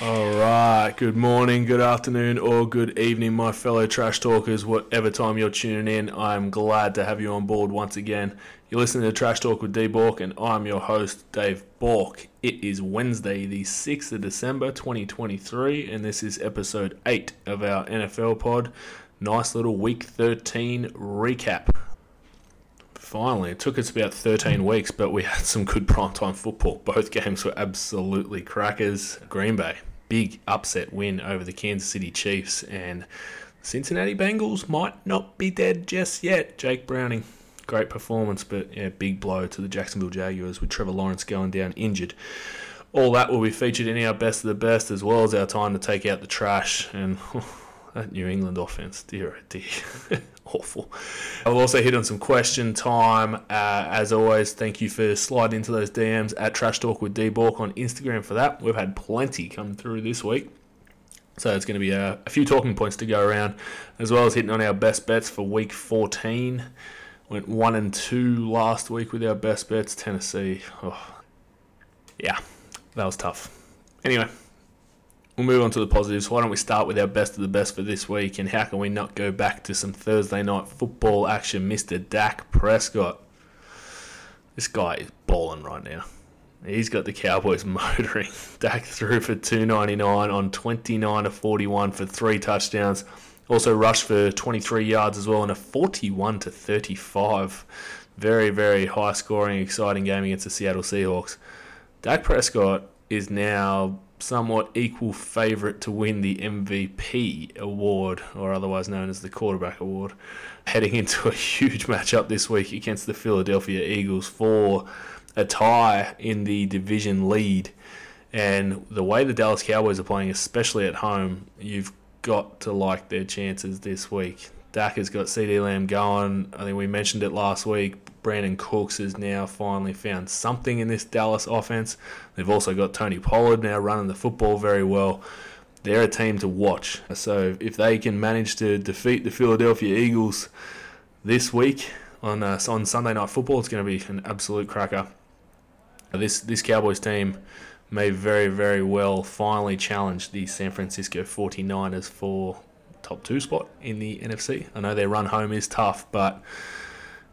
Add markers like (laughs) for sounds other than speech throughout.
All right. Good morning, good afternoon, or good evening, my fellow trash talkers. Whatever time you're tuning in, I'm glad to have you on board once again. You're listening to Trash Talk with D Bork, and I'm your host, Dave Bork. It is Wednesday, the 6th of December, 2023, and this is episode 8 of our NFL pod. Nice little week 13 recap. Finally, it took us about 13 weeks, but we had some good (laughs) primetime football. Both games were absolutely crackers. Green Bay, big upset win over the Kansas City Chiefs, and Cincinnati Bengals might not be dead just yet. Jake Browning, great performance, but yeah, big blow to the Jacksonville Jaguars with Trevor Lawrence going down injured. All that will be featured in our best of the best, as well as our time to take out the trash and. (laughs) that New England offense, dear oh dear, (laughs) I've also hit on some question time. Uh, as always, thank you for sliding into those DMs at Trash Talk with D Bork on Instagram for that. We've had plenty come through this week. So it's going to be a, a, few talking points to go around, as well as hitting on our best bets for week 14. Went one and two last week with our best bets. Tennessee, oh, yeah, that was tough. Anyway, we'll move on to the positives. Why don't we start with our best of the best for this week? And how can we not go back to some Thursday night football action, Mr. Dak Prescott? This guy is balling right now. He's got the Cowboys (laughs) motoring. Dak threw for 299 on 29 to 41 for three touchdowns. Also rushed for 23 yards as well in a 41 to 35. Very, very high scoring, exciting game against the Seattle Seahawks. Dak Prescott is now somewhat equal favourite to win the MVP award, or otherwise known as the quarterback award, heading into a (laughs) huge matchup this week against the Philadelphia Eagles for a tie in the division lead. And the way the Dallas Cowboys are playing, especially at home, you've got to like their chances this week. Dak has got CeeDee Lamb going. I think we mentioned it last week. Brandin Cooks has now finally found something in this Dallas offense. They've also got Tony Pollard now running the football very well. They're a team to watch. So if they can manage to defeat the Philadelphia Eagles this week on uh, on Sunday Night Football, it's going to be an absolute cracker. This this Cowboys team may very very well finally challenge the San Francisco 49ers for top two spot in the NFC. I know their run home is tough, but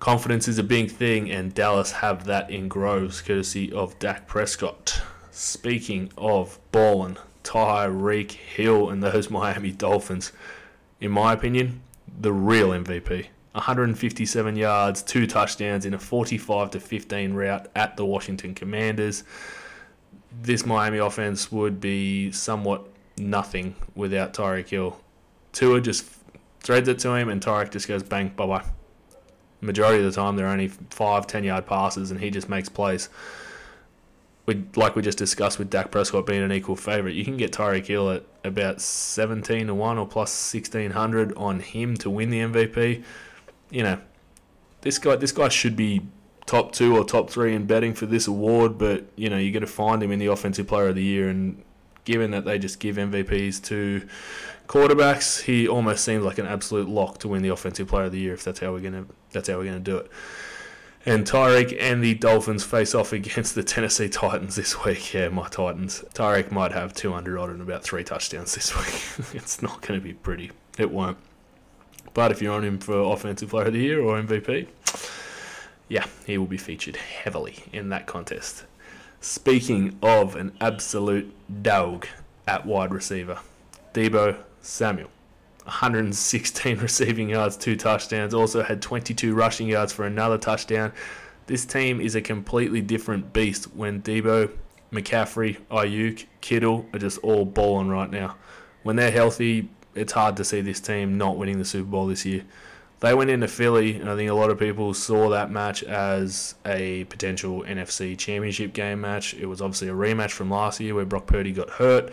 confidence is a big thing, and Dallas have that in groves, courtesy of Dak Prescott. Speaking of ballin', Tyreek Hill and those (laughs) Miami Dolphins, in my opinion, the real MVP. 157 yards, two touchdowns in a 45 to 15 route at the Washington Commanders. This Miami offense would be somewhat nothing without Tyreek Hill. Tua just threads it to him, and Tyreek just goes bang, bye bye. Majority of the time, they're only five, ten yard passes, and he just makes plays. We, like we just discussed with Dak Prescott being an equal favourite, you can get Tyreek Hill at about 17 to 1 or plus 1600 on him to win the MVP. You know, this guy this guy should be top two or top three in betting for this award, but you know, you're going to find him in the Offensive Player of the Year, and given that they just give MVPs to quarterbacks, he almost seems like an absolute lock to win the Offensive Player of the Year if that's how we're gonna that's how we're gonna do it. And Tyreek and the Dolphins face off against the Tennessee Titans this week. Yeah, my Titans. Tyreek might have 200 odd and about three touchdowns this week. (laughs) it's not going to be pretty. It won't. But if you're on him for Offensive Player of the Year or MVP, yeah, he will be featured heavily in that contest. Speaking of an absolute dog at wide receiver, Deebo Samuel. 116 receiving yards, two touchdowns. Also had 22 rushing yards for another touchdown. This team is a completely different beast when Deebo, McCaffrey, Aiyuk, Kittle are just all balling right now. When they're healthy, it's hard to see this team not winning the Super Bowl this year. They went into Philly, and I think a lot of people saw that match as a potential NFC Championship game match. It was obviously a rematch from last year where Brock Purdy got hurt,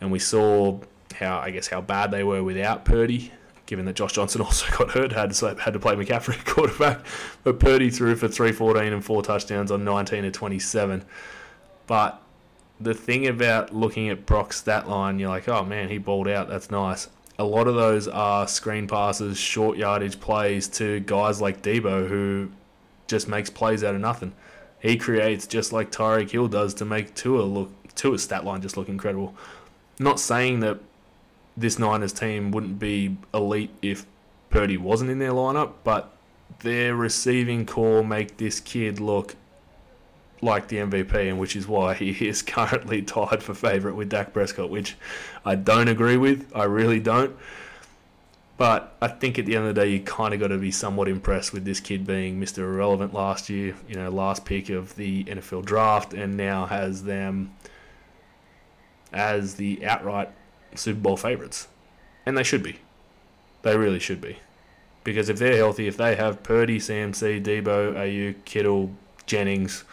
and we saw how I guess how bad they were without Purdy, given that Josh Johnson (laughs) also got hurt, had to had to play McCaffrey quarterback. But Purdy threw for 314 and four touchdowns on 19 to 27. But the thing about looking at Brock's stat line, you're like, oh man, he balled out. That's nice. A lot of those are screen passes, short yardage plays to guys like Deebo, who just makes plays out of nothing. He creates just like Tyreek Hill does to make Tua look Tua's stat line just look incredible. not saying that this Niners team wouldn't be elite if Purdy wasn't in their lineup, but their receiving corps make this kid look like the MVP, and which is why he is (laughs) currently tied for favourite with Dak Prescott, which I don't agree with. I really don't. But I think at the end of the day, you kind of got to be somewhat impressed with this kid being Mr. Irrelevant last year, you know, last pick of the NFL draft, and now has them as the outright Super Bowl favourites. And they should be. They really should be. Because if they're healthy, if they have Purdy, CMC, Deebo, AU, Kittle, Jennings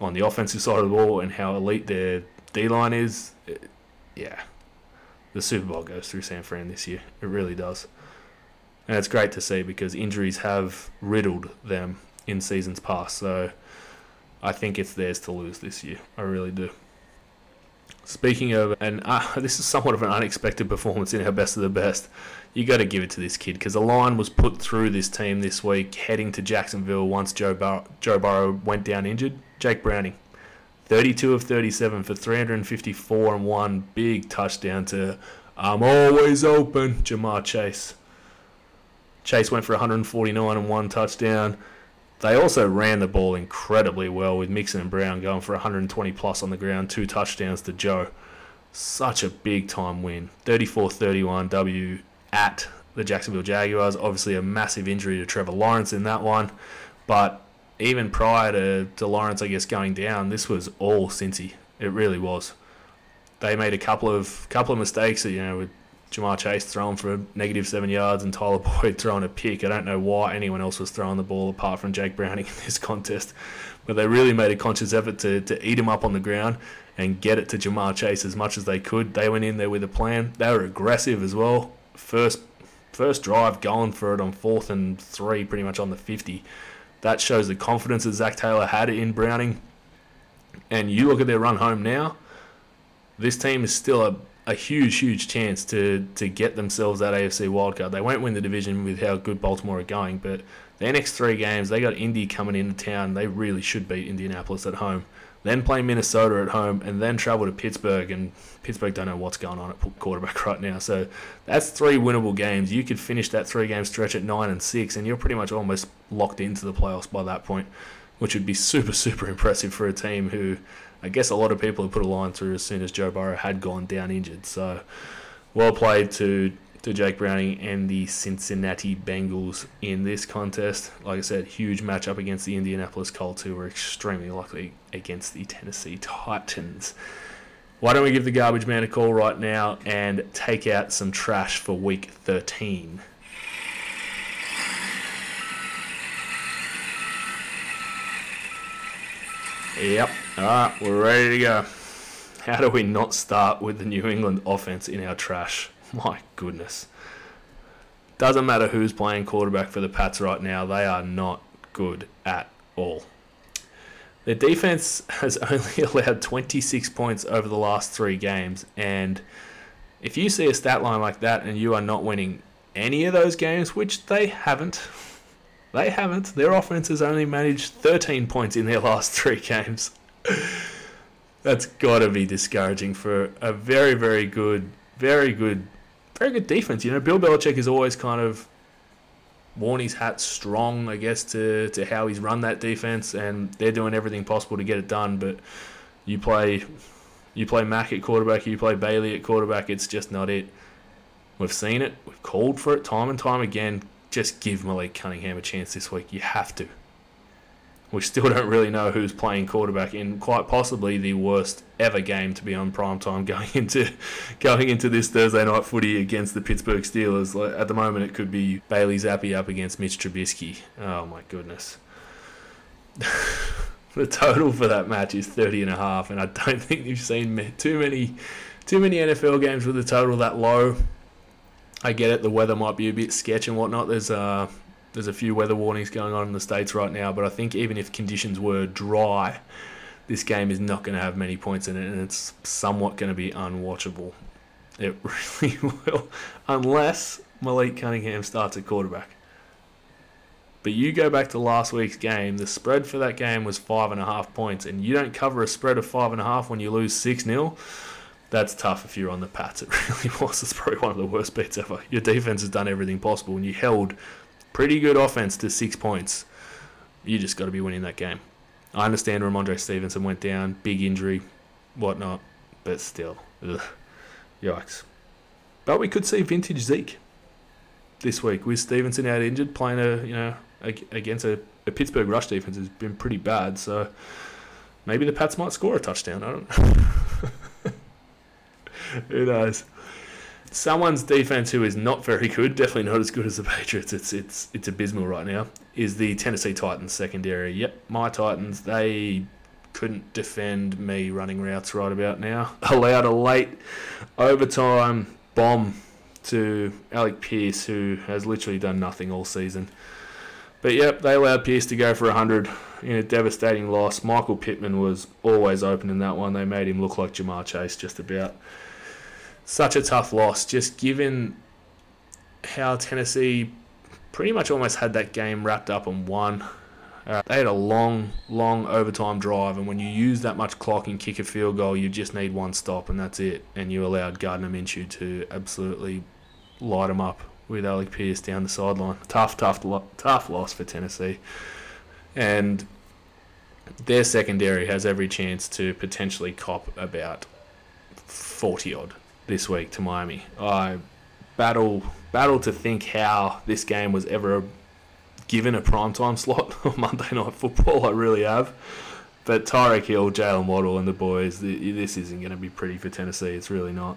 on the offensive (laughs) side of the ball and how elite their D line is, it, yeah, the Super Bowl goes through San Fran this year. It really does. And it's great to see because injuries have riddled them in seasons past. So I think it's theirs to lose this year. I really do. Speaking of, and uh, (laughs) this is somewhat of an unexpected performance in our best of the best. You got to give it to this kid because a line was put through this team this week heading to Jacksonville once Joe, Bur- Joe Burrow went down injured. Jake Browning 32 of 37 for 354 and one big touchdown to I'm always open, Ja'Marr Chase. Chase went for 149 and one touchdown. They also ran the ball incredibly well with Mixon and Brown going for 120 plus on the ground, two touchdowns to Joe. Such a big time win. 34 31 W at the Jacksonville Jaguars. Obviously, a massive injury to Trevor Lawrence in that one. But even prior to, to Lawrence, I guess, going down, this was all Cincy. It really was. They made a couple of couple of mistakes, that, you know, with Ja'Marr Chase throwing for negative seven yards and Tyler Boyd (laughs) throwing a pick. I don't know why anyone else was throwing the ball apart from Jake Browning in this (laughs) contest, but they really made a conscious effort to, to eat him up on the ground and get it to Ja'Marr Chase as much as they could. They went in there with a plan. They were aggressive as well. First first drive going for it on fourth and three, pretty much on the 50 that shows the confidence that Zac Taylor had in Browning. And you look at their run home now, this team is still a, a huge, huge chance to, to get themselves that AFC wildcard. They won't win the division with how good Baltimore are going, but their next three games, they got Indy coming into town. They really should beat Indianapolis at home then play Minnesota at home, and then travel to Pittsburgh. And Pittsburgh don't know what's going on at quarterback (laughs) right now. So that's three winnable games. You could finish that three game stretch at nine and six, and you're pretty much almost locked into the playoffs by that point, which would be super, (laughs) super impressive for a team who I guess a lot of people have put a line through as soon as Joe Burrow had gone down injured. So well played to to Jake Browning and the Cincinnati Bengals in this contest. Like I said, huge matchup against the Indianapolis Colts, who were extremely likely against the Tennessee Titans. Why don't we give the garbage man a call right now and take out some trash for week 13? Yep. All right, we're ready to go. How do we not start with the New England offense in our trash? (laughs) My goodness. Doesn't matter who's playing quarterback for the Pats right now, they are not good at all. Their defense (laughs) has only (laughs) allowed 26 points over the last three games, and if you see a stat line like that and you are not winning any of those games, which they haven't, they haven't. Their offense has only managed 13 points in their (laughs) last three games. (laughs) That's got to be discouraging for a very, very good, very good very good defense. You know, Bill Belichick has always kind of worn his hat strong, I guess, to, to how he's run that defense, and they're doing everything possible to get it done. But you play you play Mac at quarterback, you play Bailey at quarterback, it's just not it. We've seen it, we've called for it time and time again. Just give Malik Cunningham a chance this week. You have to. We still don't really know who's playing quarterback in quite possibly the worst ever game to be on prime time going (laughs) into going into this Thursday night footy against the Pittsburgh Steelers. At the moment, it could be Bailey Zappe up against Mitch Trubisky. Oh my goodness. (laughs) the total for that match is 30 and a half, and I don't think you've seen too many too many NFL games with a total that low. I get it. The weather might be a bit sketch and whatnot. There's uh, there's a few weather warnings going on in the states right now, but I think even if conditions were dry, this game is not going to have many points in it, and it's somewhat going to be unwatchable. It (laughs) really will, unless Malik Cunningham starts at quarterback. But you go back to last week's game, the spread for that game was five and a half points, and you don't cover a spread of five and a half when you lose 6 0. That's tough if you're on the Pats. It (laughs) really was. It's probably one of the worst beats ever. Your defense has done everything possible, and you held pretty good offense to six points. You just got to be winning that game. I understand Rhamondre Stevenson went down, big injury, whatnot, but still, ugh, yikes. But we could see vintage Zeke this week with Stevenson out injured, playing a you know against a, a Pittsburgh rush defense has been pretty bad. So maybe the Pats might score a touchdown. I don't (laughs) know. (laughs) Who knows? Someone's defense who is not very good, definitely not as good as the Patriots. It's it's it's abysmal right now. Is the Tennessee Titans secondary? Yep, my Titans. They couldn't defend me running routes right about now. (laughs) Allowed a late overtime bomb to Alec Pierce, who has literally done nothing all season. But yep, they allowed Pierce to go for 100 in a devastating loss. Michael Pittman was always open in that one. They made him look like Ja'Marr Chase just about. Such a tough loss, just given how Tennessee pretty much almost had that game wrapped up and won. Uh, they had a long, long overtime drive, and when you use that much clock and kick a field goal, you just need one stop, and that's it. And you allowed Gardner Minshew to absolutely light them up with Alec Pierce down the sideline. Tough, tough, tough loss for Tennessee, and their secondary has every chance to potentially cop about forty odd this week to Miami. I battle battle to think how this game was ever given a primetime slot (laughs) on Monday Night Football. I really have. But Tyreek Hill, Jaylen Waddle, and the boys, this isn't going to be pretty for Tennessee. It's really not.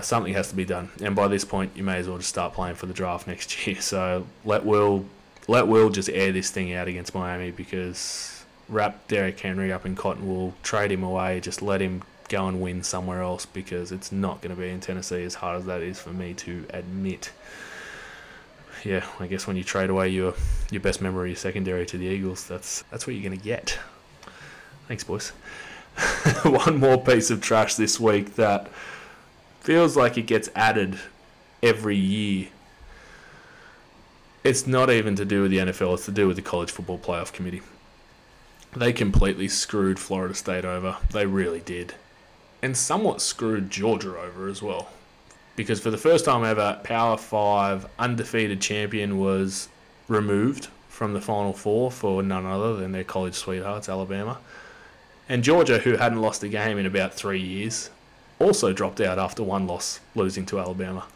Something has to be done, and by this point, you may as well just start playing for the draft (laughs) next year. So let Will, let Will just air this thing out against Miami because wrap Derrick Henry up in cotton wool, trade him away, just let him go and win somewhere else because it's not going to be in Tennessee as hard as that is for me to admit. Yeah, I guess when you trade away your your best member of your secondary to the Eagles, that's that's what you're going to get. Thanks, boys. (laughs) One more piece of trash this week that feels like it gets added every year. It's not even to do with the NFL, it's to do with the College Football Playoff Committee. They completely screwed Florida State over. They really did. And somewhat screwed Georgia over as well. Because for the first time ever, Power 5 undefeated champion was removed from the Final Four for none other than their college sweethearts, Alabama. And Georgia, who hadn't lost a game in about three years, also dropped out after one loss, losing to Alabama.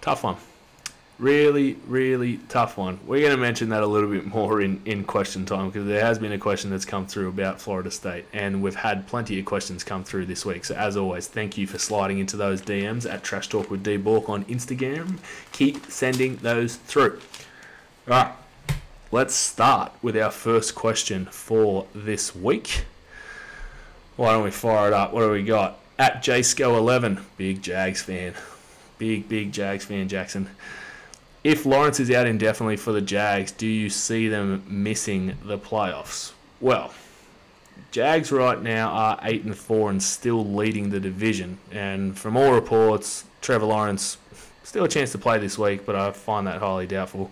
Tough one. Really, really tough one. We're going to mention that a little bit more in, in question time because there has been a question that's come through about Florida State, and we've had plenty of questions come through this week. So, as always, thank you for sliding into those DMs at Trash Talk with D Bork on Instagram. Keep sending those through. All right, let's start with our first question for this week. Why don't we fire it up? What do we got? At JSCO11, big Jags fan. Big, big Jags fan, Jackson. If Lawrence is out indefinitely for the Jags, do you see them missing the playoffs? Well, Jags right now are 8 and 4 and still leading the division. And from all reports, Trevor Lawrence still a chance to play this week, but I find that highly doubtful.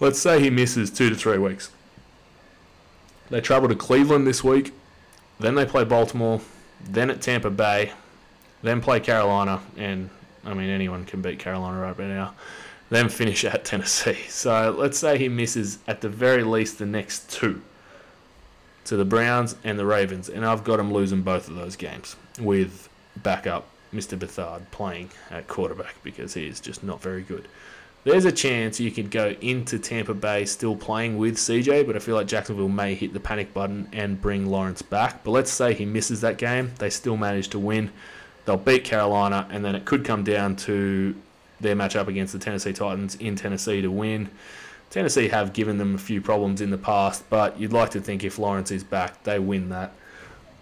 Let's say he misses 2 to 3 weeks. They travel to Cleveland this week then they play Baltimore, then at Tampa Bay, then play Carolina, and I mean anyone can beat Carolina right now. Then finish at Tennessee. So let's say he misses at the very least the next two to the Browns and the Ravens, and I've got him losing both of those games with backup Mr. Beathard playing at quarterback because he is just not very good there's a chance you could go into Tampa Bay still playing with CJ, but I feel like Jacksonville may hit the panic button and bring Lawrence back. But let's say he misses that game, they still manage to win. They'll beat Carolina, and then it could come down to their matchup against the Tennessee Titans in Tennessee to win. Tennessee have given them a few problems in the past, but you'd like to think if Lawrence is back, they win that.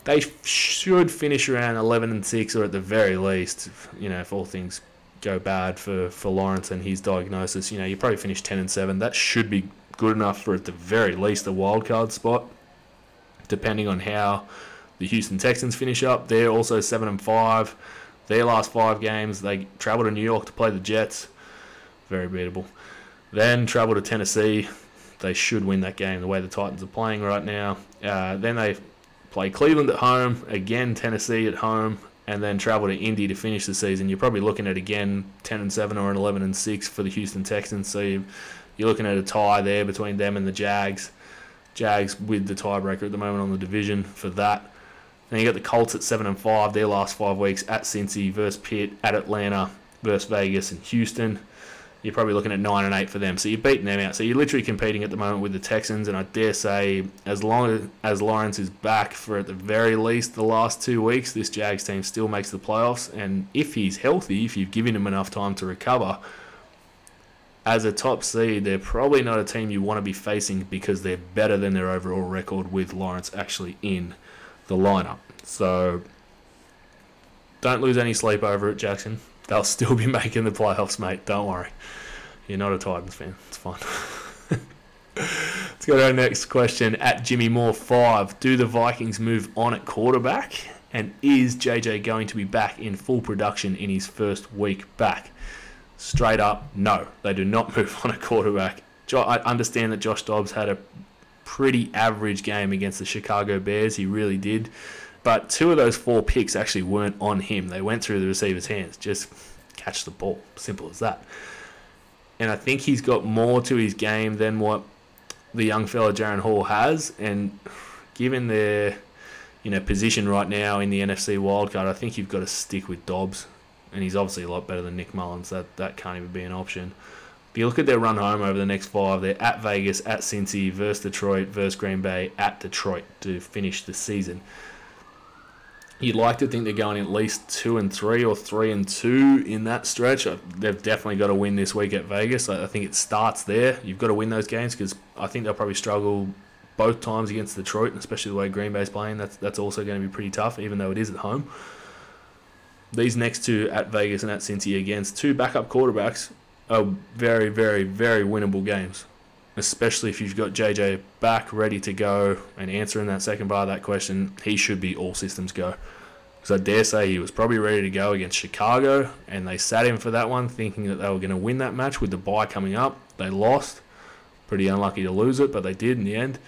They should finish around 11 and 6, or at the very least, you know, if all things go bad for, for Lawrence and his diagnosis, you know, you probably finish 10 and 7. That should be good enough for at the very least a wild card spot, depending on how the Houston Texans finish up. They're also 7 and 5. Their last five games, they travel to New York to play the Jets. Very beatable. Then travel to Tennessee. They should win that game the way the Titans are playing right now. Uh, then they play Cleveland at home, again Tennessee at home, and then travel to Indy to finish the season. You're probably looking at again 10 and 7 or an 11 and 6 for the Houston Texans. So you, you're looking at a tie there between them and the Jags. Jags with the tiebreaker at the moment on the division for that. Then you got the Colts at seven and five. Their last five weeks at Cincy versus Pitt, at Atlanta versus Vegas and Houston. You're probably looking at nine and eight for them. So you're beating them out. So you're literally competing at the moment with the Texans. And I dare say, as long as Lawrence is back for at the very least the last two weeks, this Jags team still makes the playoffs. And if he's healthy, if you've given him enough time to recover, as a top seed, they're probably not a team you want to be facing because they're better than their overall record with Lawrence actually in the lineup. So don't lose any sleep over it, Jackson. They'll still be (laughs) making the playoffs, mate. Don't worry. You're not a Titans fan. It's fine. (laughs) Let's go to our next question. At Jimmy Moore 5, do the Vikings move on at quarterback? And is JJ going to be back in full production in his first week back? Straight up, no. They do not (laughs) move on a quarterback. I understand that Josh Dobbs had a pretty average game against the Chicago Bears. He really did. But two of those four picks actually weren't on him. They went through the receiver's hands. Just catch the ball. Simple as that. And I think he's got more to his game than what the young fella Jaren Hall has. And given their you know position right now in the NFC wildcard, I think you've got to stick with Dobbs. And he's obviously a lot better than Nick Mullens. That that can't even be an option. If you look at their run home over the next five, they're at Vegas, at Cincy, versus Detroit, versus Green Bay, at Detroit to finish the season. You'd like to think they're going at least two and three or three and two in that stretch. Uh, they've definitely got to win this week at Vegas. I think it starts there. You've got to win those games because I think they'll probably struggle both times against Detroit, especially the way Green Bay's playing. That's that's also going to be pretty tough, even though it is at home. These next two at Vegas and at Cincy against two backup quarterbacks are very, very, very winnable games. Especially if you've got JJ back ready to go and answering that second of that question, he should be all systems go. Because I dare say he was probably ready to go against Chicago, and they sat him for that one, thinking that they were going to win that match with the bye coming up. They lost. Pretty unlucky to lose it, but they did in the end.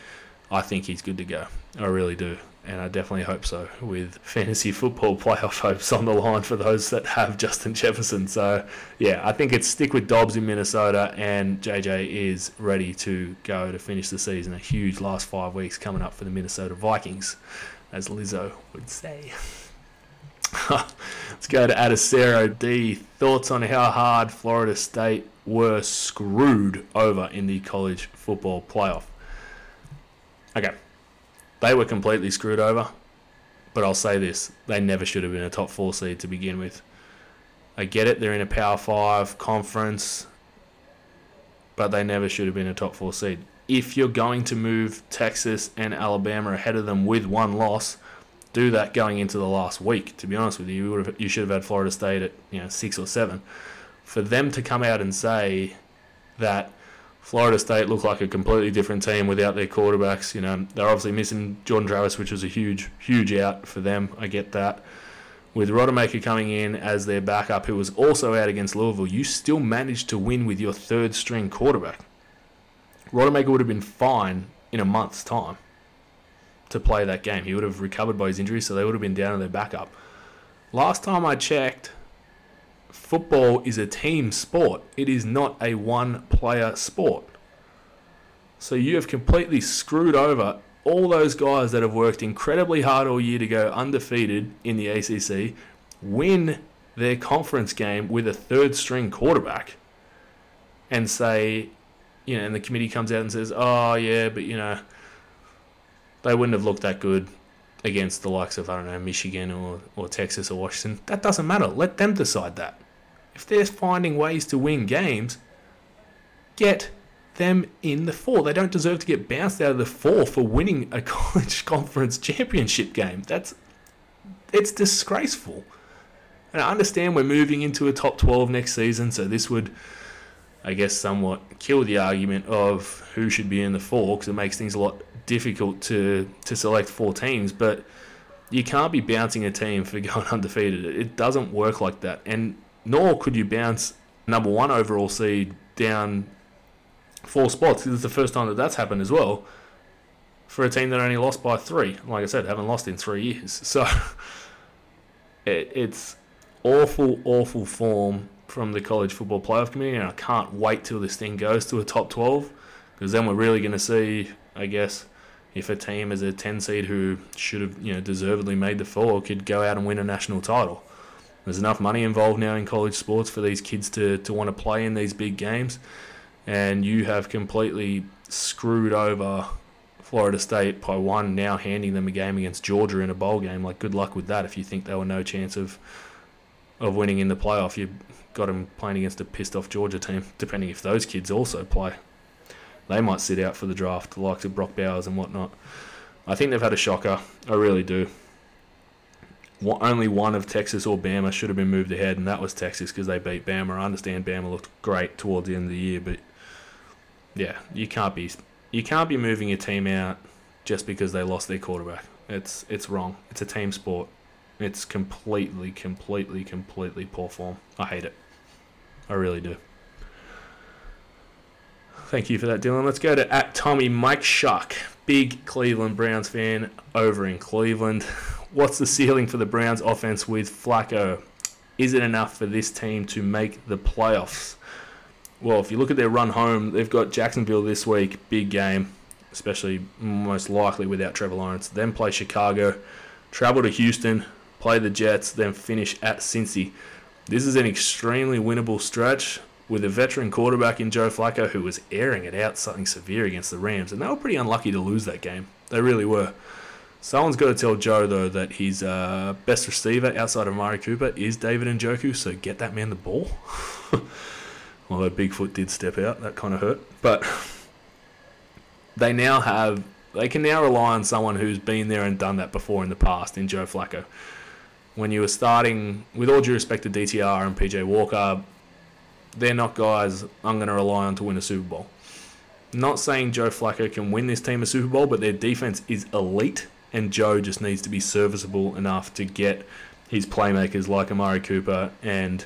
I think he's good to go. I really do and I definitely hope so with fantasy football (laughs) playoff hopes on the line for those that have Justin Jefferson. So, yeah, I think it's stick with Dobbs in Minnesota, and JJ is ready to go to finish the season. A huge last five weeks coming up for the Minnesota Vikings, as Lizzo would say. (laughs) Let's go to Adacero D. Thoughts on how hard Florida State were screwed over in the college football playoff? Okay, they were completely screwed over. But I'll say this they never should have been a top four seed to begin with. I get it, they're in a Power Five conference, but they never should have been a top four seed. If you're going to move Texas and Alabama ahead of them with one loss, do that going into the last week. To be honest with you, you, would have, you should have had Florida State at you know six or seven. For them to come out and say that Florida State look like a completely different team without their quarterbacks. You know, they're obviously missing Jordan Travis, which was a huge, huge out for them. I get that. With Rodemaker coming in as their backup, who was also out against Louisville, you still managed to win with your third string quarterback. Rodemaker would have been fine in a month's time to play that game. He would have recovered by his injury, so they would have been down to their backup. Last time I checked, football is a team sport. It is not a one player sport. So you have completely screwed over all those guys that have worked incredibly hard all year to go undefeated in the ACC, win their conference game with a third string quarterback, and say, you know, and the committee comes out and says, oh, yeah, but, you know, they wouldn't have looked that good against the likes of, I don't know, Michigan or, or Texas or Washington. That doesn't matter. Let them decide that if they're finding ways to win games, get them in the four. They don't deserve to get bounced out of the four for winning a (laughs) college conference championship game. That's it's disgraceful. And I understand we're moving into a top 12 next season, so this would, I guess, somewhat kill the argument of who should be in the four because it makes things a lot difficult to, to select four teams. But you can't be bouncing a team for (laughs) going undefeated. It doesn't work like that. And nor could you bounce number one overall seed down four spots. This is the first time that that's happened as well for a team that only lost by three. Like I said, haven't lost in three years. (laughs) So it, it's awful, awful form from the college football playoff committee, and I can't wait till this thing goes to a top 12 because then we're really going to see, I guess, if a team as a 10 seed who should have, you know, deservedly made the four could go out and win a national title. There's enough money involved now in college sports for these kids to, to want to play in these big games, and you have completely screwed over Florida State by one now handing them a game against Georgia in a bowl game. Like, good luck with that if you think they were no chance of of winning in the playoff. You've got them playing against a pissed off Georgia team, (laughs) depending if those kids also play they might sit out for the draft, the likes of Brock Bowers and whatnot. I think they've had a shocker. I really do. Only one of Texas or Bama should have been moved ahead, and that was Texas because they beat Bama. I understand Bama looked great towards the end of the year, but yeah, you can't be you can't be moving your team out just because they lost their quarterback. It's it's wrong. It's a team sport. It's completely, completely, completely poor form. I hate it. I really do. Thank you for that, Dylan. Let's go to at Tommy Mike Shuck, big Cleveland Browns fan over in Cleveland. What's the ceiling for the Browns offense with Flacco? Is it enough for this team to make the playoffs? Well, if you look at their run home, they've got Jacksonville this week, big game, especially most likely without Trevor Lawrence. Then play Chicago, travel to Houston, play the Jets, then finish at Cincy. This is an extremely winnable stretch with a veteran quarterback in Joe Flacco who was airing it out something severe against the Rams, and they were pretty unlucky to lose that game. They really were. Someone's got to tell Joe though that his uh, best receiver outside of Amari Cooper is David Njoku, so get that man the ball. (laughs) Although Bigfoot did step out, that kind of hurt. But they now have, they can now rely on someone who's been there and done that before in the past in Joe Flacco. When you were starting, with all due respect to DTR and PJ Walker, they're not guys I'm going to rely on to win a Super Bowl. Not saying Joe Flacco can win this team a Super Bowl, but their defense is elite, and Joe just needs to be serviceable enough to get his playmakers like Amari Cooper and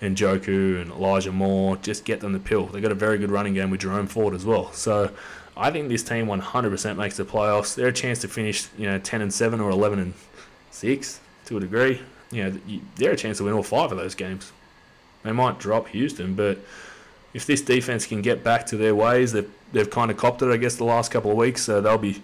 and Njoku and Elijah Moore, just get them the pill. They've got a very good running game with Jerome Ford as well. So I think this team 100% makes the playoffs. They're a chance to finish, you know, 10 and 7 or 11 and 6 to a degree. You know, they're a chance to win all five of those games. They might drop Houston, but if this defense can get back to their ways, they've they've kind of copped it, I guess, the last couple of weeks. So they'll be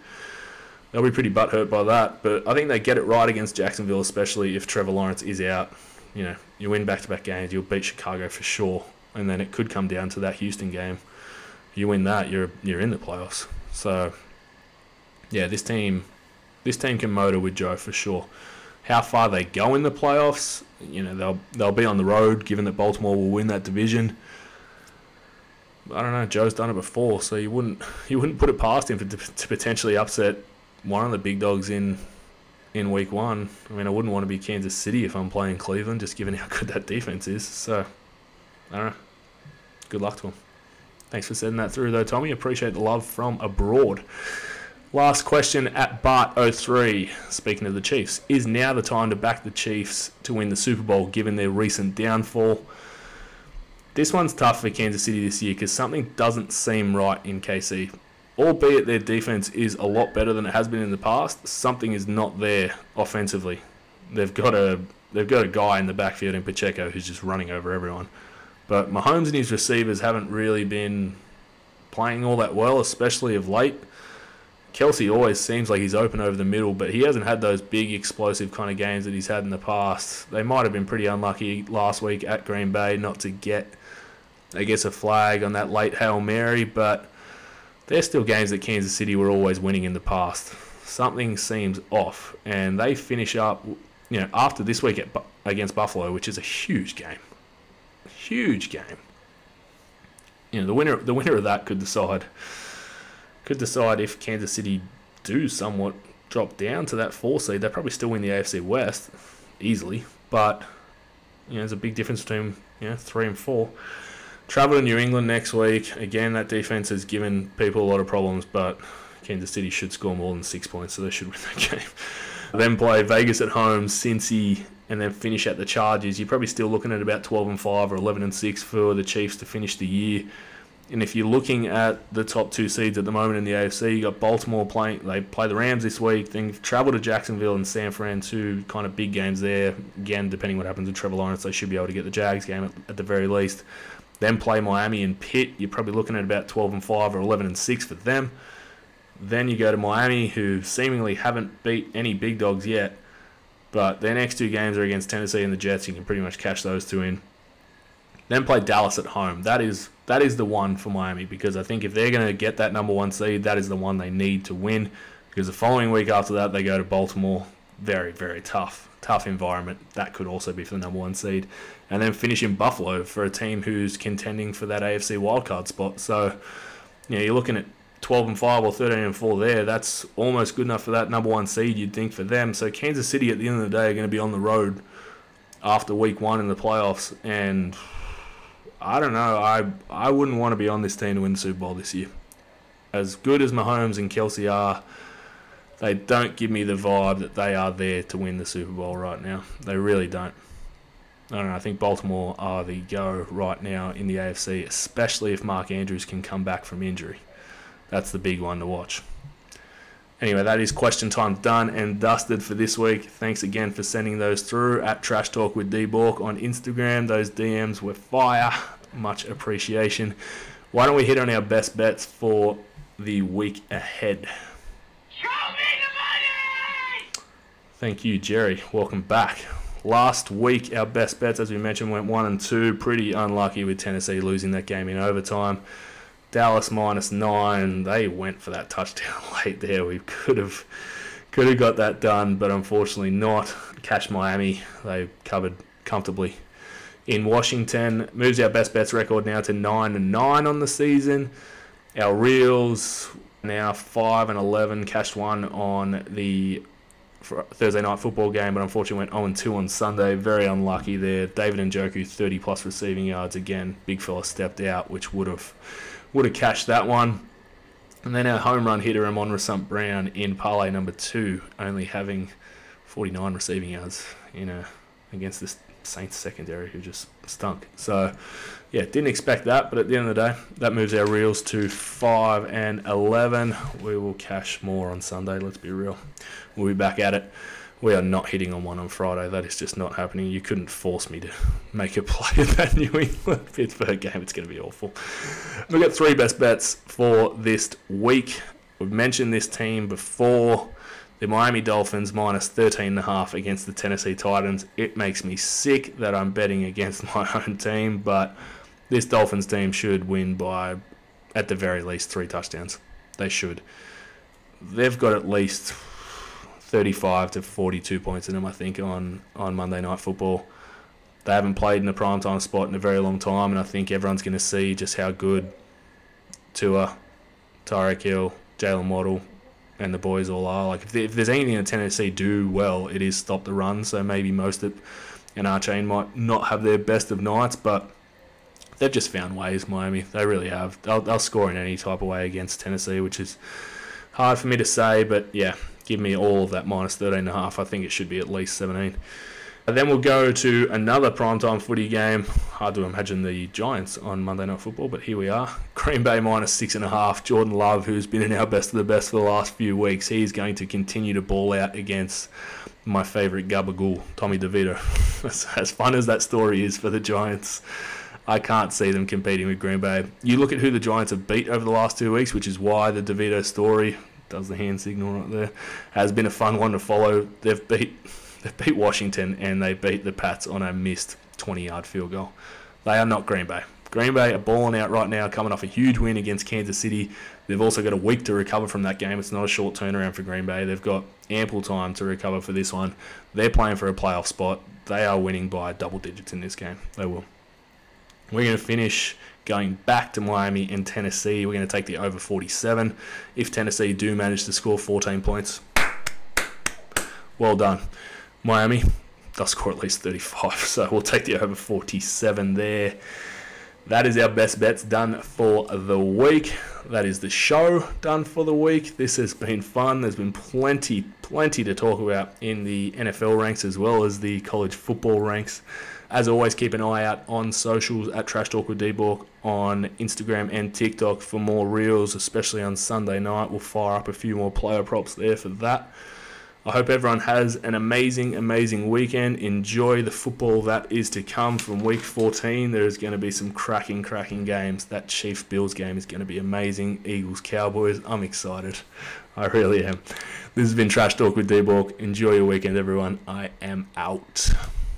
they'll be pretty butthurt by that. But I think they get it right against Jacksonville, especially if Trevor Lawrence is out. You know, you win back-to-back games, you'll beat Chicago for sure, and then it could come down to that Houston game. You win that, you're you're in the playoffs. So yeah, this team this team can motor with Joe for sure. How far they go in the playoffs, you know, they'll they'll be on the road, given that Baltimore will win that division. I don't know. Joe's done it before, so you wouldn't (laughs) you wouldn't put it past him to, to potentially upset one of the big dogs in in week one. I mean, I wouldn't want to be Kansas City if I'm playing Cleveland, just given how (laughs) good that defense is. So, I don't know. Good luck to him. Thanks for sending that through, though, Tommy. Appreciate the love from abroad. Last question at Bart03. Speaking of the Chiefs, is now the time to back the Chiefs to win the Super Bowl given their recent downfall? This one's tough for Kansas City this year because something doesn't seem right in KC. Albeit their defense is a lot better than it has been in the past, something is not there offensively. They've got a they've got a guy in the backfield in Pacheco who's just running over everyone. But Mahomes and his receivers haven't really been playing all that well, especially of late. Kelce always seems like he's open over the middle, but he hasn't had those big explosive kind of games that he's had in the past. They might have been pretty unlucky last week at Green Bay not to get, I guess, a flag on that late Hail Mary, but they're still games that Kansas City were always winning in the past. Something seems off, and they finish up, you know, after this week at, against Buffalo, which is a huge game. Huge game. You know, the winner, the winner of that could decide could decide if Kansas City do somewhat drop down to that four seed, they probably still win the AFC West easily. But you know, there's a big difference between you know three and four. Travel to New England next week. Again, that defense has given people a lot of problems, but Kansas City should score more than six points, so they should win that (laughs) game. then play Vegas at home, Cincy, and then finish at the Chargers. You're probably still looking at about 12 and five or 11 and six for the Chiefs to finish the year And if you're looking at the top two seeds at the moment in the AFC, you got Baltimore playing. They play the Rams this week. Then travel to Jacksonville and San Fran, two kind of big games there. Again, depending what happens with Trevor Lawrence, they should be able to get the Jags game at, at the very least. Then play Miami and Pitt. You're probably looking at about 12 and five or 11 and six for them. Then you go to Miami, who seemingly haven't beat any big dogs yet, but their next two games are against Tennessee and the Jets. You can pretty much cash those two in. Then play Dallas at home. That is that is the one for Miami because I think if they're going to get that number one seed, that is the one they need to win. Because the following week after that, they go to Baltimore. Very very tough tough environment. That could also be for the number one seed, and then finish in Buffalo for a team who's contending for that AFC wildcard spot. So, you know, you're looking at 12 and 5 or 13 and 4 there. That's almost good enough for that number one seed, you'd think, for them. So, Kansas City at the end of the day are going to be on the road after week one in the playoffs, and I don't know. I I wouldn't want to be on this team to win the Super Bowl this year. As good as Mahomes and Kelce are, they don't give me the vibe that they are there to win the Super Bowl right now. They really don't. I don't know. I think Baltimore are the go right now in the AFC, especially if Mark Andrews can come back from injury. That's the big one to watch. Anyway, that is question time done and dusted for this week. Thanks again for sending those through at Trash Talk with D Bork on Instagram. Those DMs were fire. Much appreciation. Why don't we hit on our best bets for the week ahead? Thank you, Jerry. Welcome back. Last week, our best bets, as we mentioned, went one and two. Pretty unlucky with Tennessee losing that game in overtime. Dallas minus nine. They went for that touchdown (laughs) late there. We could have could have got that done, but unfortunately not. Cash Miami. They covered comfortably in Washington. Moves our best bets record now to nine and nine on the season. Our reels now five and eleven. Cashed one on the Thursday night football game, but unfortunately went 0 and 2 on Sunday. Very unlucky there. David and Njoku 30 plus receiving yards again. Big fella stepped out, which would have would have cashed that one. And then our home run hitter, Amon St. Brown, in parlay number two, only having 49 receiving yards in a against this Saints secondary who just stunk. So, yeah, didn't expect that, but at the end of the day, that moves our reels to 5 and 11. We will cash more on Sunday, let's be real. We'll be back at it. We are not hitting on one on Friday. That is just not happening. You couldn't force me to make a (laughs) play at that New England (laughs) Pittsburgh game. It's going to be awful. We've got three best bets for this week. We've mentioned this team before the Miami Dolphins minus 13.5 against the Tennessee Titans. It makes me sick that I'm betting against (laughs) my own team, but this Dolphins team should win by, at the very least, three touchdowns. They should. They've got at least 35 to 42 points in them, I think, on, on Monday Night Football. They haven't played in a primetime spot in a very long time, and I think everyone's going to see just how good Tua, Tyreek Hill, Jaylen Waddle, and the boys all are. Like if, if there's anything that Tennessee do well, it is stop the run. So maybe Mostert and Achane might not have their best of nights, but they've just found ways. Miami, they really have. They'll, they'll score in any type of way against Tennessee, which is hard for me to say. But yeah, give me all of that minus 13 and a half. I think it should be at least 17. Then we'll go to another primetime footy game. Hard to imagine the Giants on Monday Night Football, but here we are. (laughs) Green Bay minus six and a half. Jordan Love, who's been in our best of the best for the last few weeks, he's going to continue to ball out against my favourite Gabagool, Tommy DeVito. (laughs) as fun as that story is for the Giants, I can't see them competing with Green Bay. You look at who the Giants have beat over the last two weeks, which is why the DeVito story does the hand signal right there, has been a fun one to follow. They've beat (laughs) they beat Washington and they beat the Pats on a missed 20 yard field goal. They are not Green Bay. Green Bay are balling out right now, coming off a huge win against Kansas City. They've also got a week to recover from that game. It's not a short turnaround for Green Bay. They've got ample time to recover for this one. They're playing for a playoff spot. They are winning by double digits in this game. They will. We're going to finish going back to Miami and Tennessee. We're going to take the over 47. If Tennessee do manage to score 14 points, well done. Miami does score at least 35, (laughs) so we'll take the over 47 there. that is our best bets done for the week. That is the show done for the week. This has been fun. There's been plenty, plenty to talk about in the NFL ranks as well as the college football ranks. As always, keep an eye out on socials at Trash Talk with D-Bork on Instagram and TikTok for more reels, especially on Sunday night. We'll fire up a few more player props there for that. I hope everyone has an amazing, amazing weekend. Enjoy the football that is to come from week 14. There is going to be some cracking, cracking games. That Chiefs Bills game is going to be amazing. Eagles Cowboys. I'm excited. I really am. This has been Trash Talk with D-Bork. Enjoy your weekend, everyone. I am out.